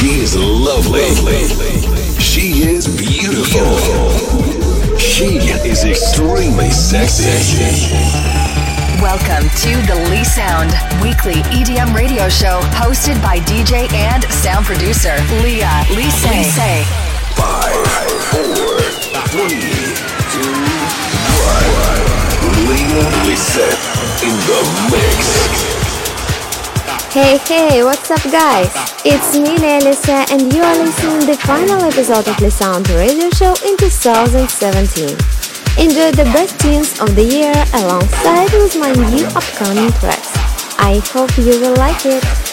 She is lovely. She is beautiful. She is extremely sexy. Welcome to the Lee Sound Weekly EDM radio show hosted by DJ and sound producer Leah Lise. Five, four, three, two, one. Leah Lise in the mix. Hey, hey, what's up, guys? It's me, Nelisa, and you are listening to the final episode of the Sound Radio Show in 2017. Enjoy the best tunes of the year alongside with my new upcoming tracks. I hope you will like it.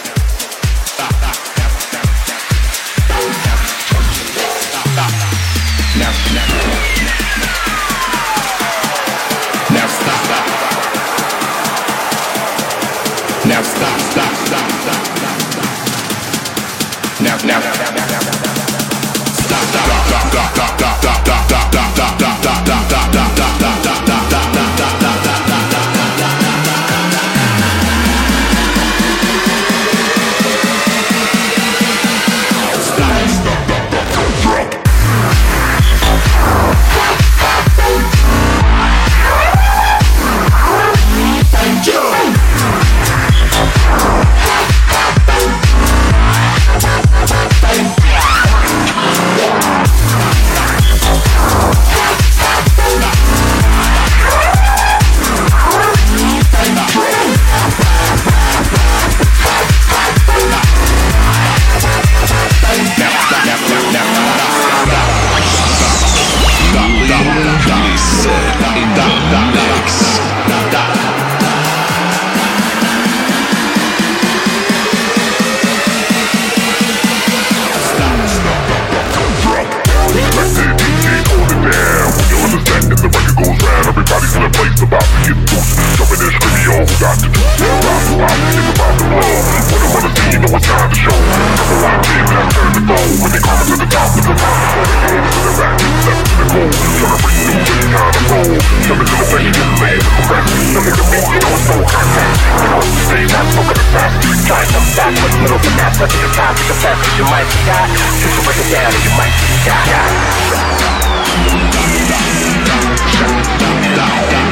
But take your time, take your time, cause you might be hot. You can break it down and you might be hot.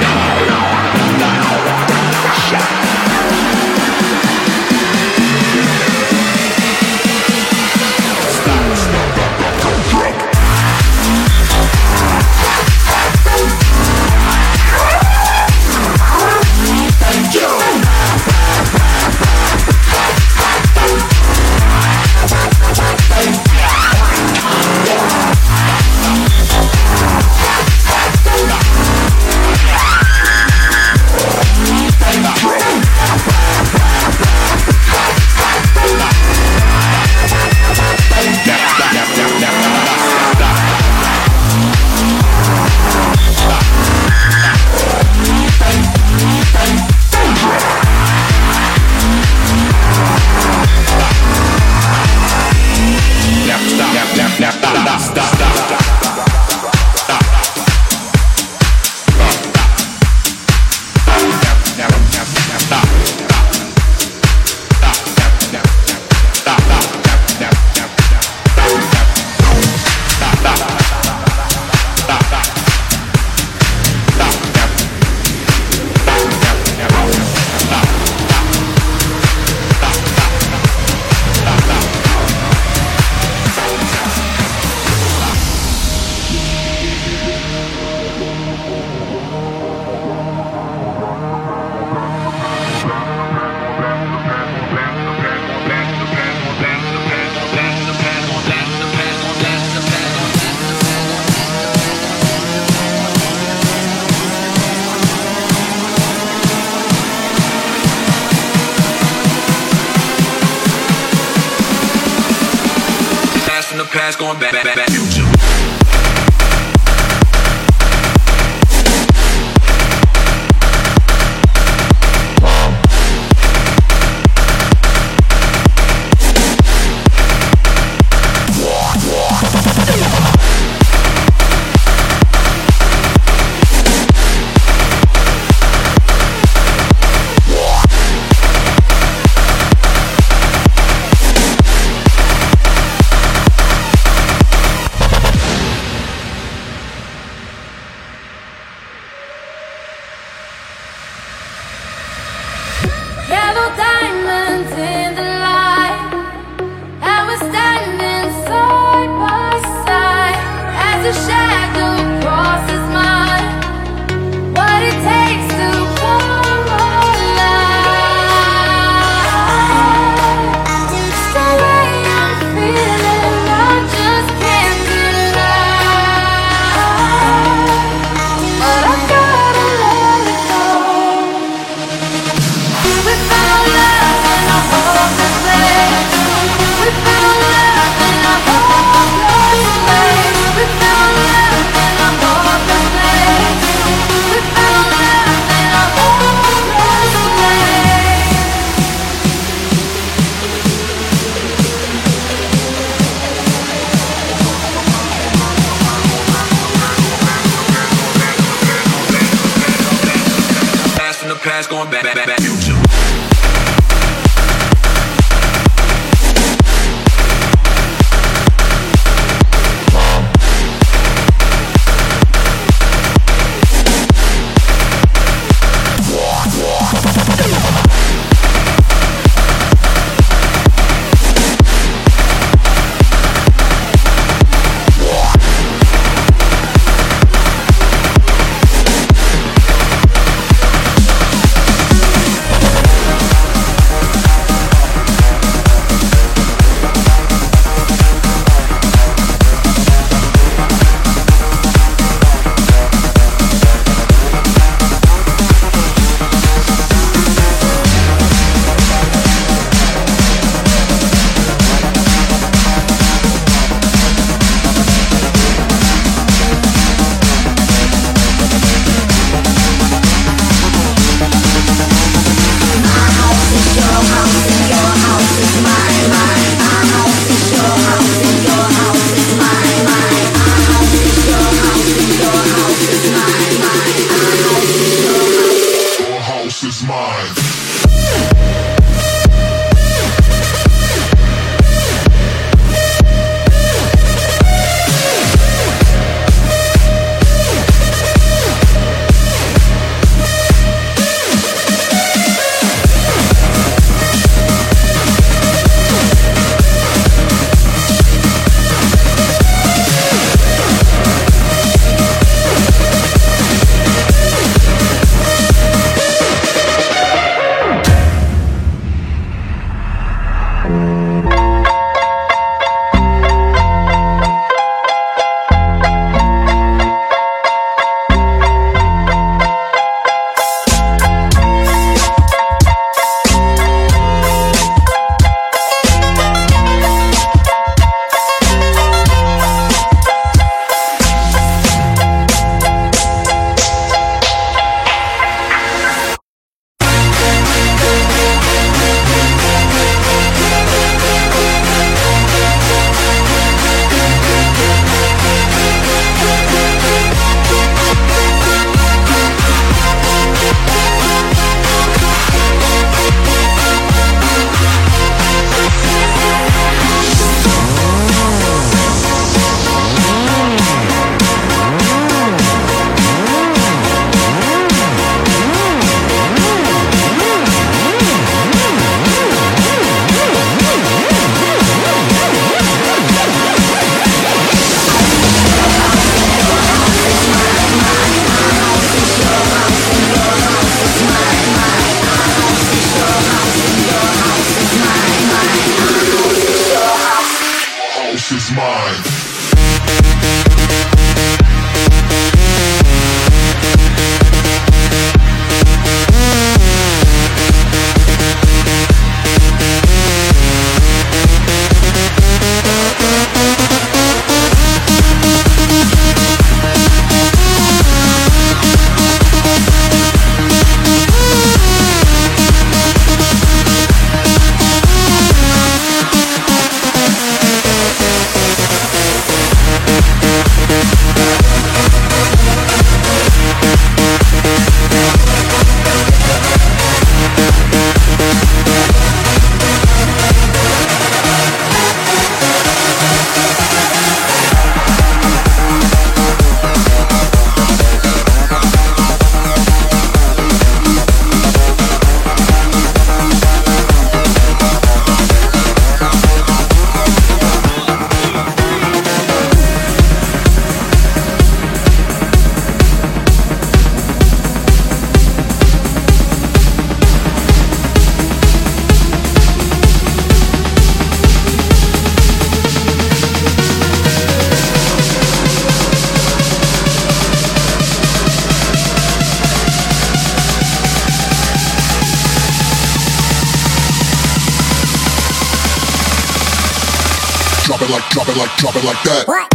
Like that.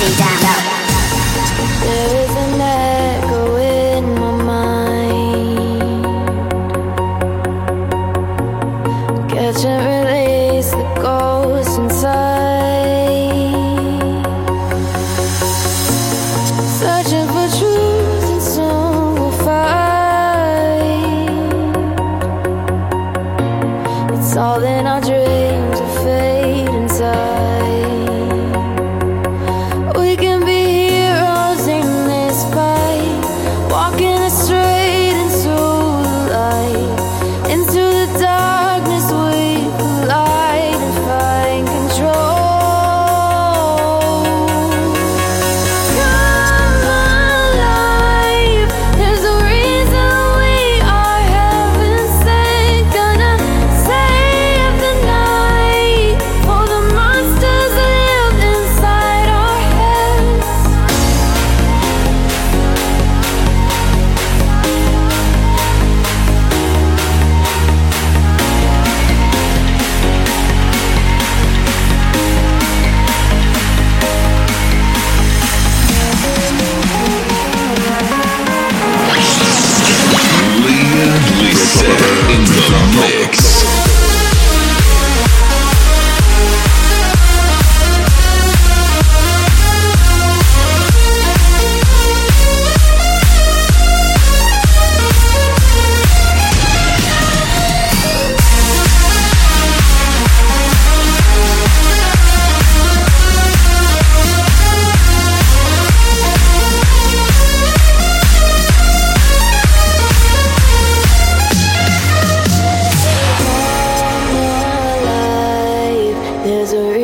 There desert.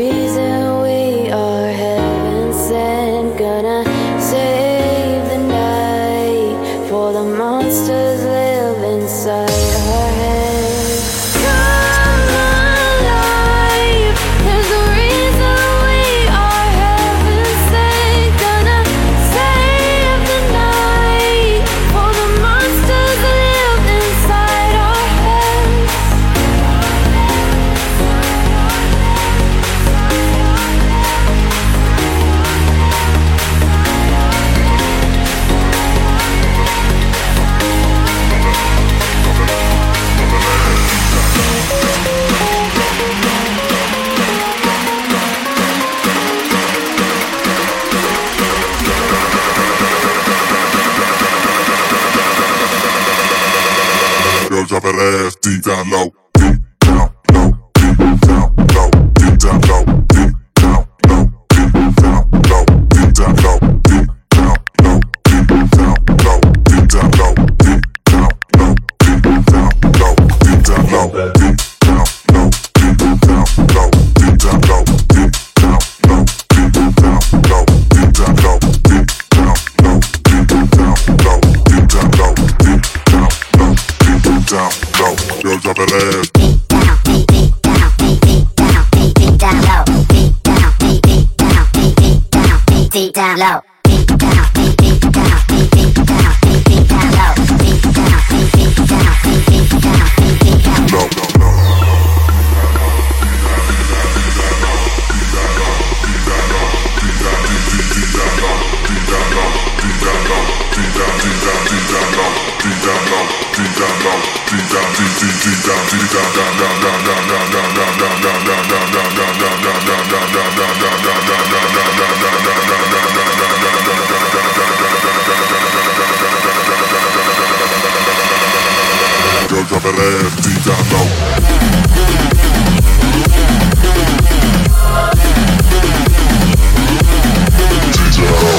Girl,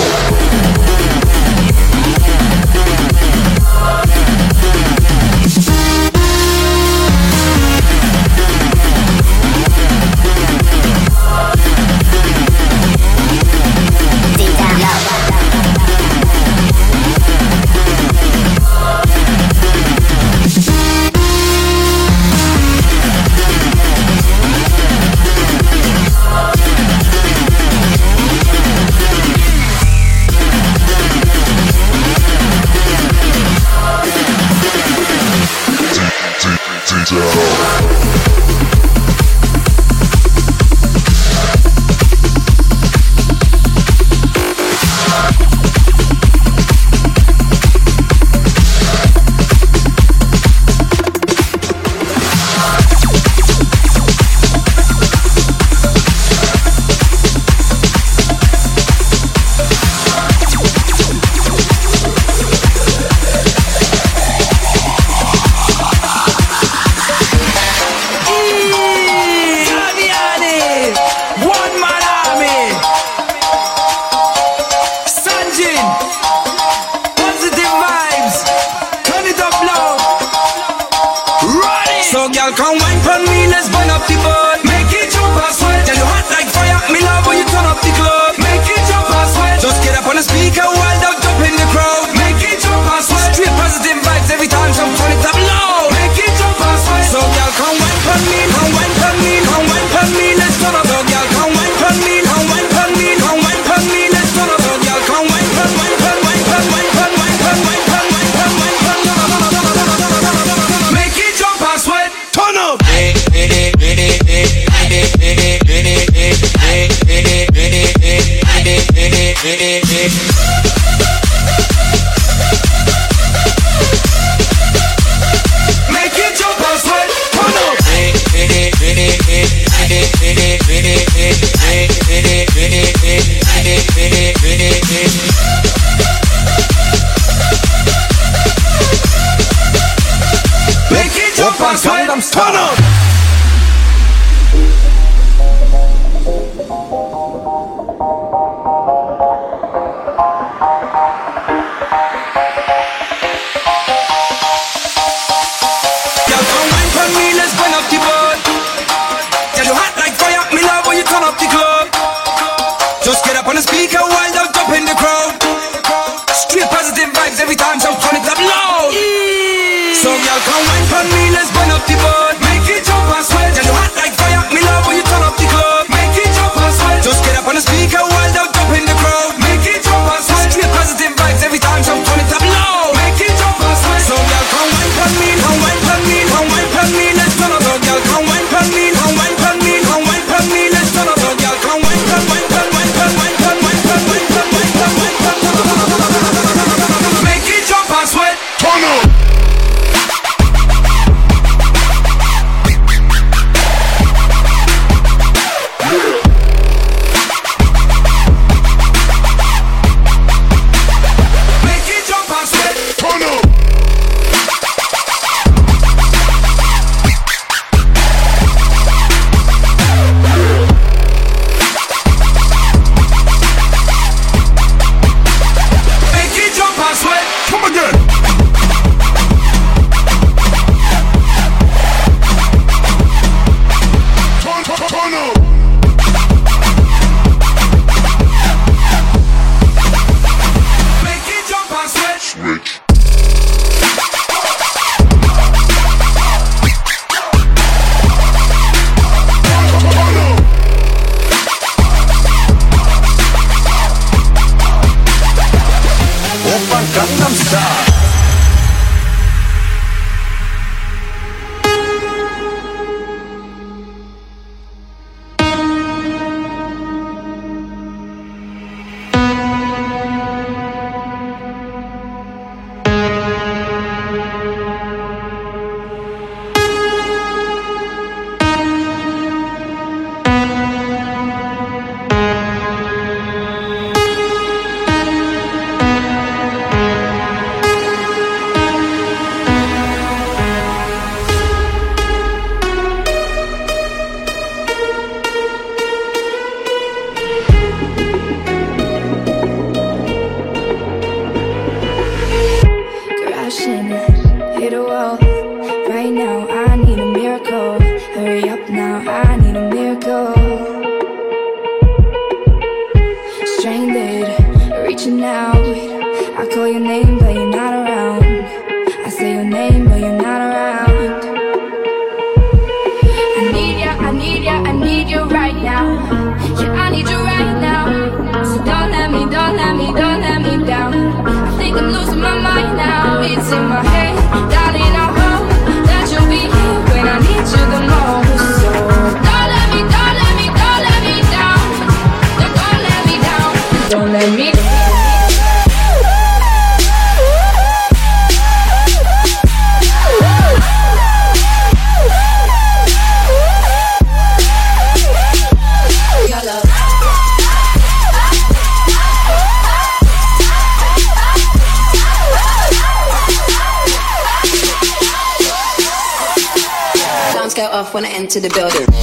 the building.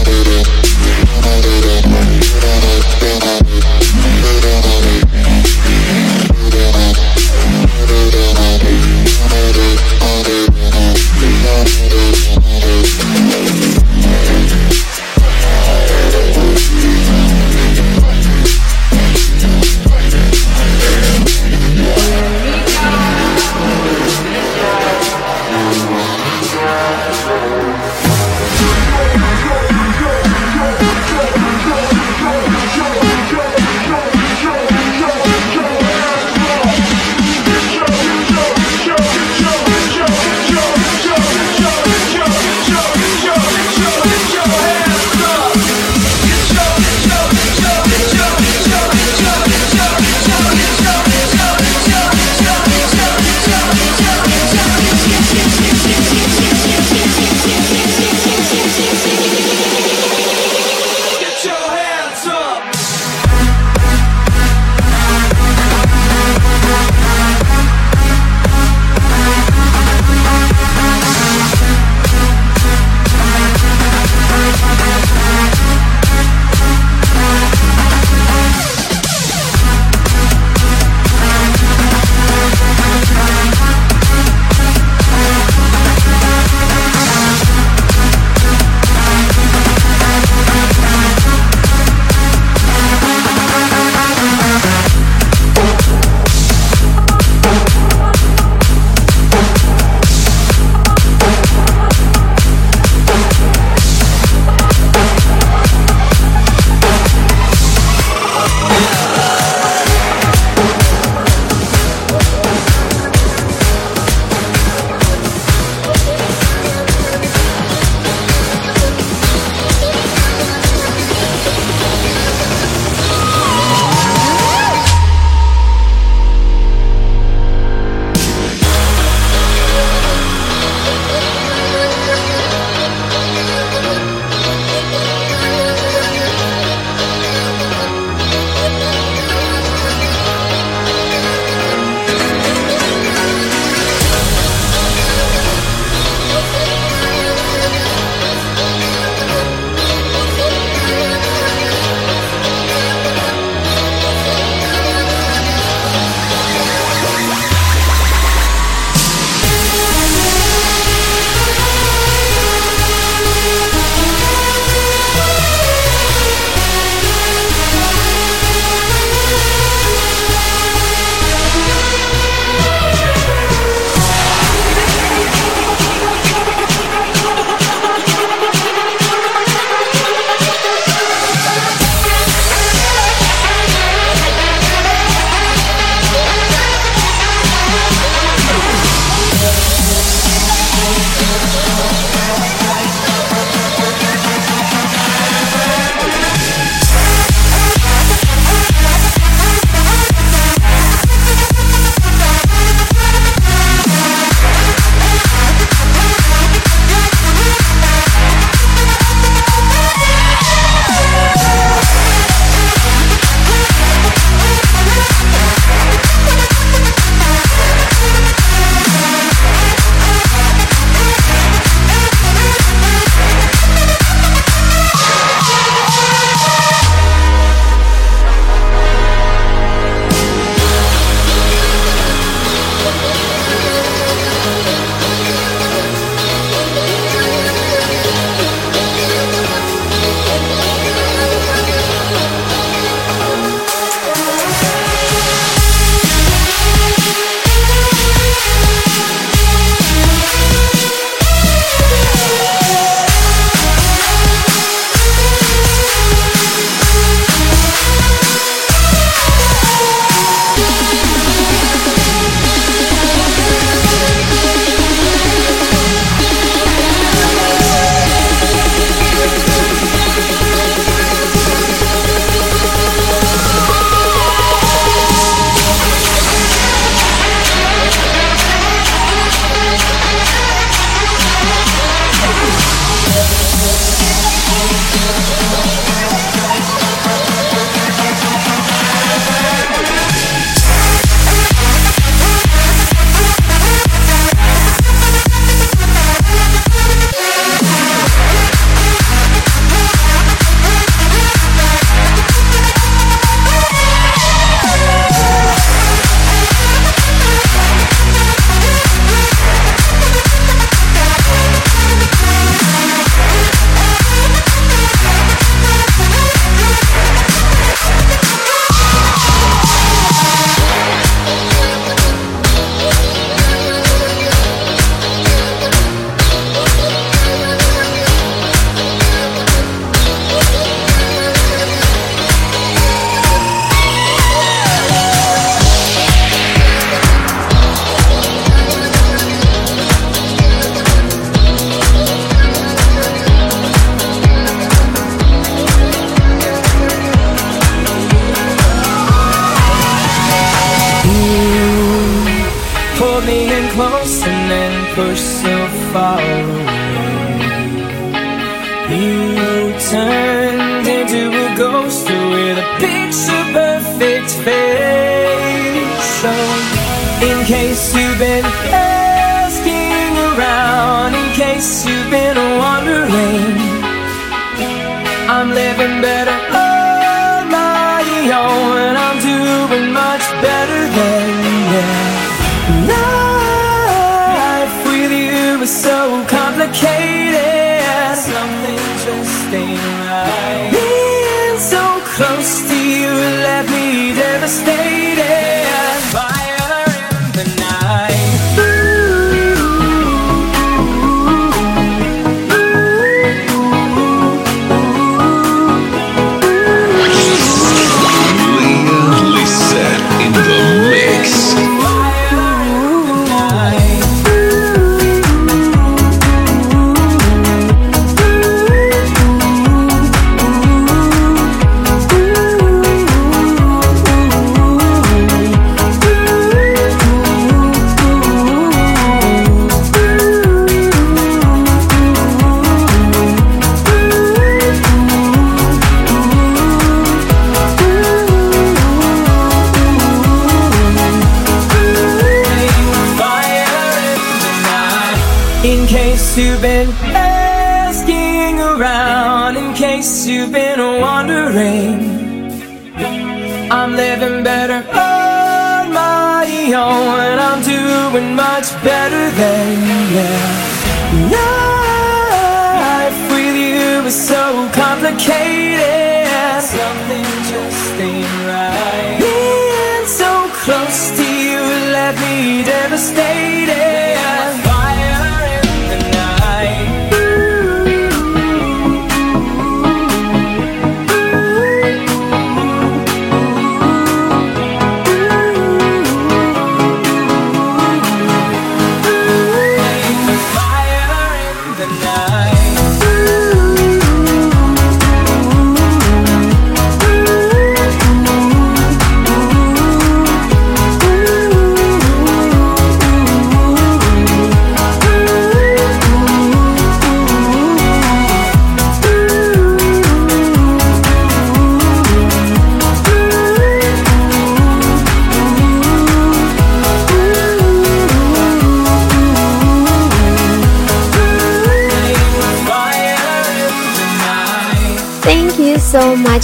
Me devastated.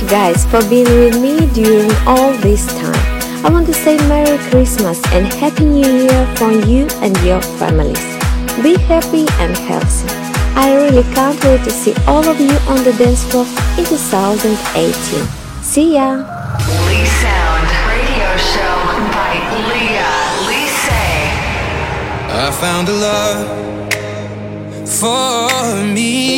Guys, for being with me during all this time. I want to say Merry Christmas and Happy New Year for you and your families. Be happy and healthy. I really can't wait to see all of you on the dance floor in 2018. See ya! Lee Sound Radio Show by Leah Lise. I found a love for me.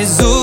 Your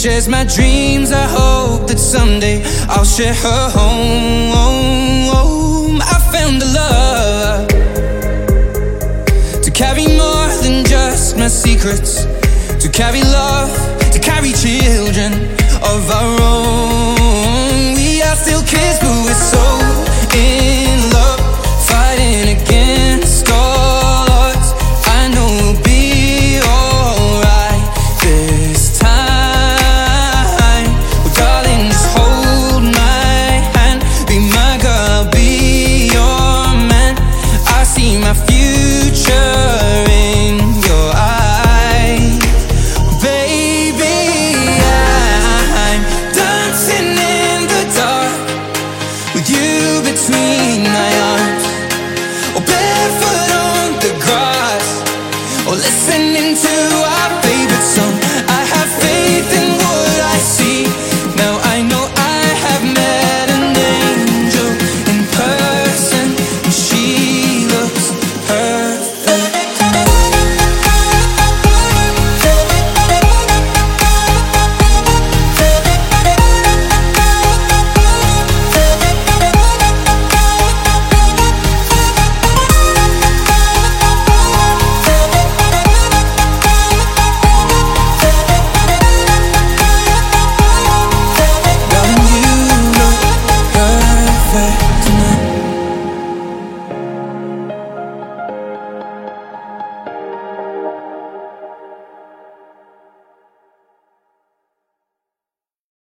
shares my dreams. I hope that someday I'll share her home. I found a love to carry more than just my secrets, to carry love, to carry children